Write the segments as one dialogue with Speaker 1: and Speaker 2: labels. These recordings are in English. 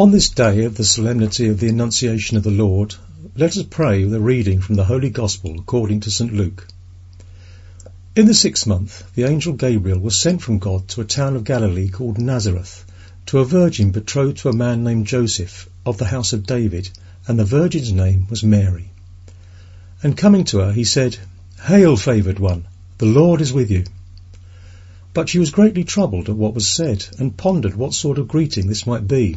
Speaker 1: On this day of the solemnity of the Annunciation of the Lord, let us pray with a reading from the Holy Gospel according to St. Luke. In the sixth month, the angel Gabriel was sent from God to a town of Galilee called Nazareth, to a virgin betrothed to a man named Joseph of the house of David, and the virgin's name was Mary. And coming to her, he said, Hail, favoured one, the Lord is with you. But she was greatly troubled at what was said, and pondered what sort of greeting this might be.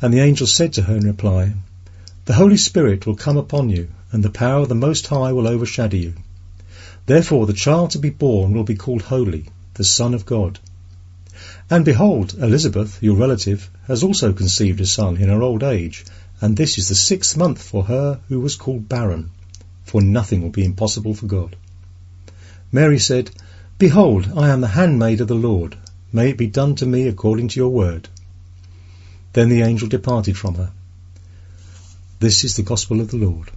Speaker 1: And the angel said to her in reply, The Holy Spirit will come upon you, and the power of the Most High will overshadow you. Therefore the child to be born will be called Holy, the Son of God. And behold, Elizabeth, your relative, has also conceived a son in her old age, and this is the sixth month for her who was called barren, for nothing will be impossible for God. Mary said, Behold, I am the handmaid of the Lord. May it be done to me according to your word. Then the angel departed from her. This is the gospel of the Lord.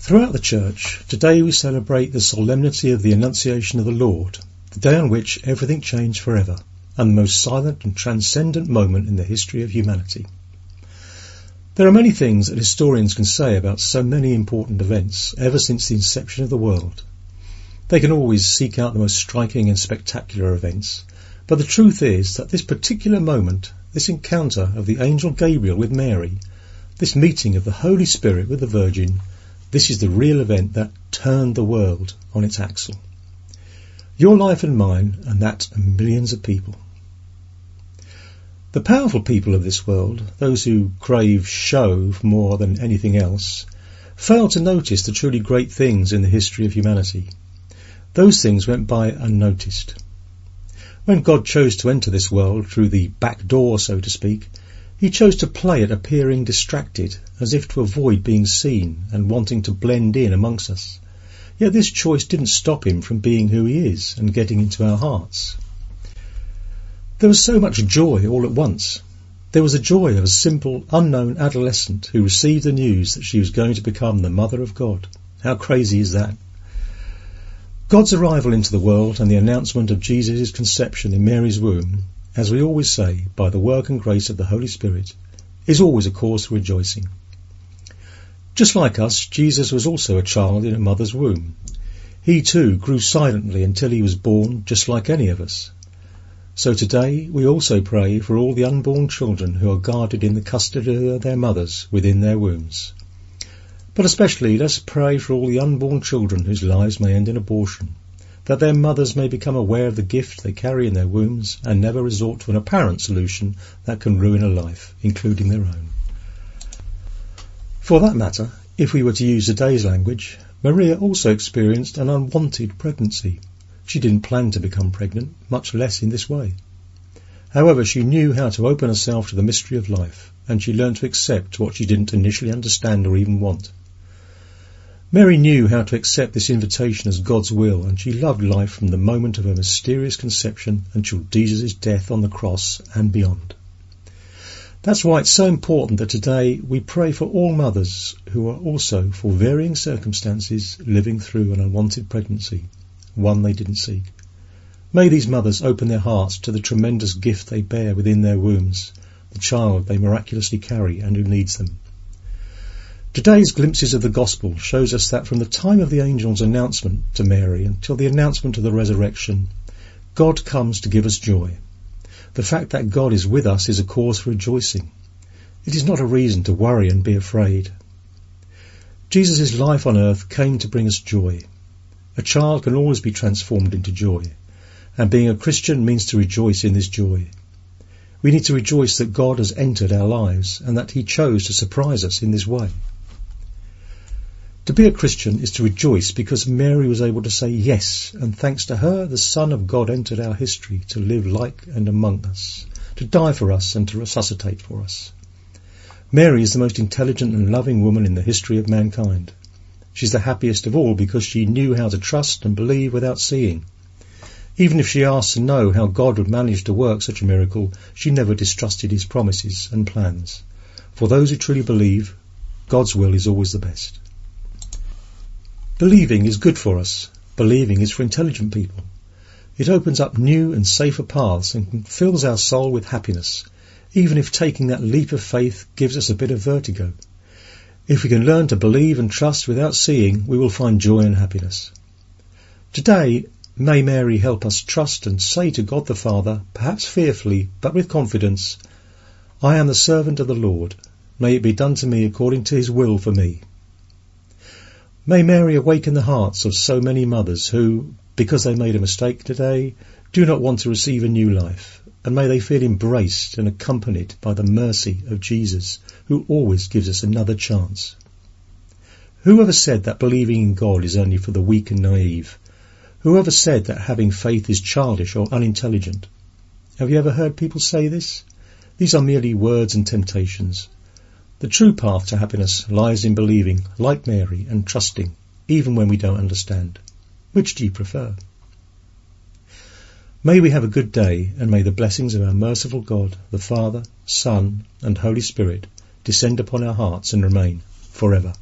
Speaker 1: Throughout the Church, today we celebrate the solemnity of the Annunciation of the Lord, the day on which everything changed forever, and the most silent and transcendent moment in the history of humanity. There are many things that historians can say about so many important events ever since the inception of the world. They can always seek out the most striking and spectacular events, but the truth is that this particular moment, this encounter of the angel Gabriel with Mary, this meeting of the Holy Spirit with the Virgin, this is the real event that turned the world on its axle. Your life and mine, and that of millions of people. The powerful people of this world, those who crave show more than anything else, fail to notice the truly great things in the history of humanity. Those things went by unnoticed. When God chose to enter this world through the back door, so to speak, he chose to play at appearing distracted, as if to avoid being seen and wanting to blend in amongst us. Yet this choice didn't stop him from being who he is and getting into our hearts. There was so much joy all at once. There was the joy of a simple, unknown adolescent who received the news that she was going to become the Mother of God. How crazy is that? God's arrival into the world and the announcement of Jesus' conception in Mary's womb, as we always say, by the work and grace of the Holy Spirit, is always a cause for rejoicing. Just like us, Jesus was also a child in a mother's womb. He too grew silently until he was born, just like any of us. So today we also pray for all the unborn children who are guarded in the custody of their mothers within their wombs. But especially let's pray for all the unborn children whose lives may end in abortion, that their mothers may become aware of the gift they carry in their wombs and never resort to an apparent solution that can ruin a life, including their own. For that matter, if we were to use today's language, Maria also experienced an unwanted pregnancy. She didn't plan to become pregnant, much less in this way. However, she knew how to open herself to the mystery of life, and she learned to accept what she didn't initially understand or even want. Mary knew how to accept this invitation as God's will, and she loved life from the moment of her mysterious conception until Jesus' death on the cross and beyond. That's why it's so important that today we pray for all mothers who are also, for varying circumstances, living through an unwanted pregnancy one they didn't seek. May these mothers open their hearts to the tremendous gift they bear within their wombs, the child they miraculously carry and who needs them. Today's glimpses of the gospel shows us that from the time of the angel's announcement to Mary until the announcement of the resurrection, God comes to give us joy. The fact that God is with us is a cause for rejoicing. It is not a reason to worry and be afraid. Jesus' life on earth came to bring us joy. A child can always be transformed into joy, and being a Christian means to rejoice in this joy. We need to rejoice that God has entered our lives and that He chose to surprise us in this way. To be a Christian is to rejoice because Mary was able to say yes, and thanks to her, the Son of God entered our history to live like and among us, to die for us and to resuscitate for us. Mary is the most intelligent and loving woman in the history of mankind. She's the happiest of all because she knew how to trust and believe without seeing. Even if she asked to know how God would manage to work such a miracle, she never distrusted his promises and plans. For those who truly believe, God's will is always the best. Believing is good for us. Believing is for intelligent people. It opens up new and safer paths and fills our soul with happiness, even if taking that leap of faith gives us a bit of vertigo. If we can learn to believe and trust without seeing, we will find joy and happiness. Today, may Mary help us trust and say to God the Father, perhaps fearfully, but with confidence, I am the servant of the Lord. May it be done to me according to his will for me. May Mary awaken the hearts of so many mothers who, because they made a mistake today, do not want to receive a new life, and may they feel embraced and accompanied by the mercy of Jesus, who always gives us another chance. Whoever said that believing in God is only for the weak and naive? Whoever said that having faith is childish or unintelligent? Have you ever heard people say this? These are merely words and temptations. The true path to happiness lies in believing, like Mary, and trusting, even when we don't understand. Which do you prefer? May we have a good day, and may the blessings of our merciful God, the Father, Son, and Holy Spirit descend upon our hearts and remain forever.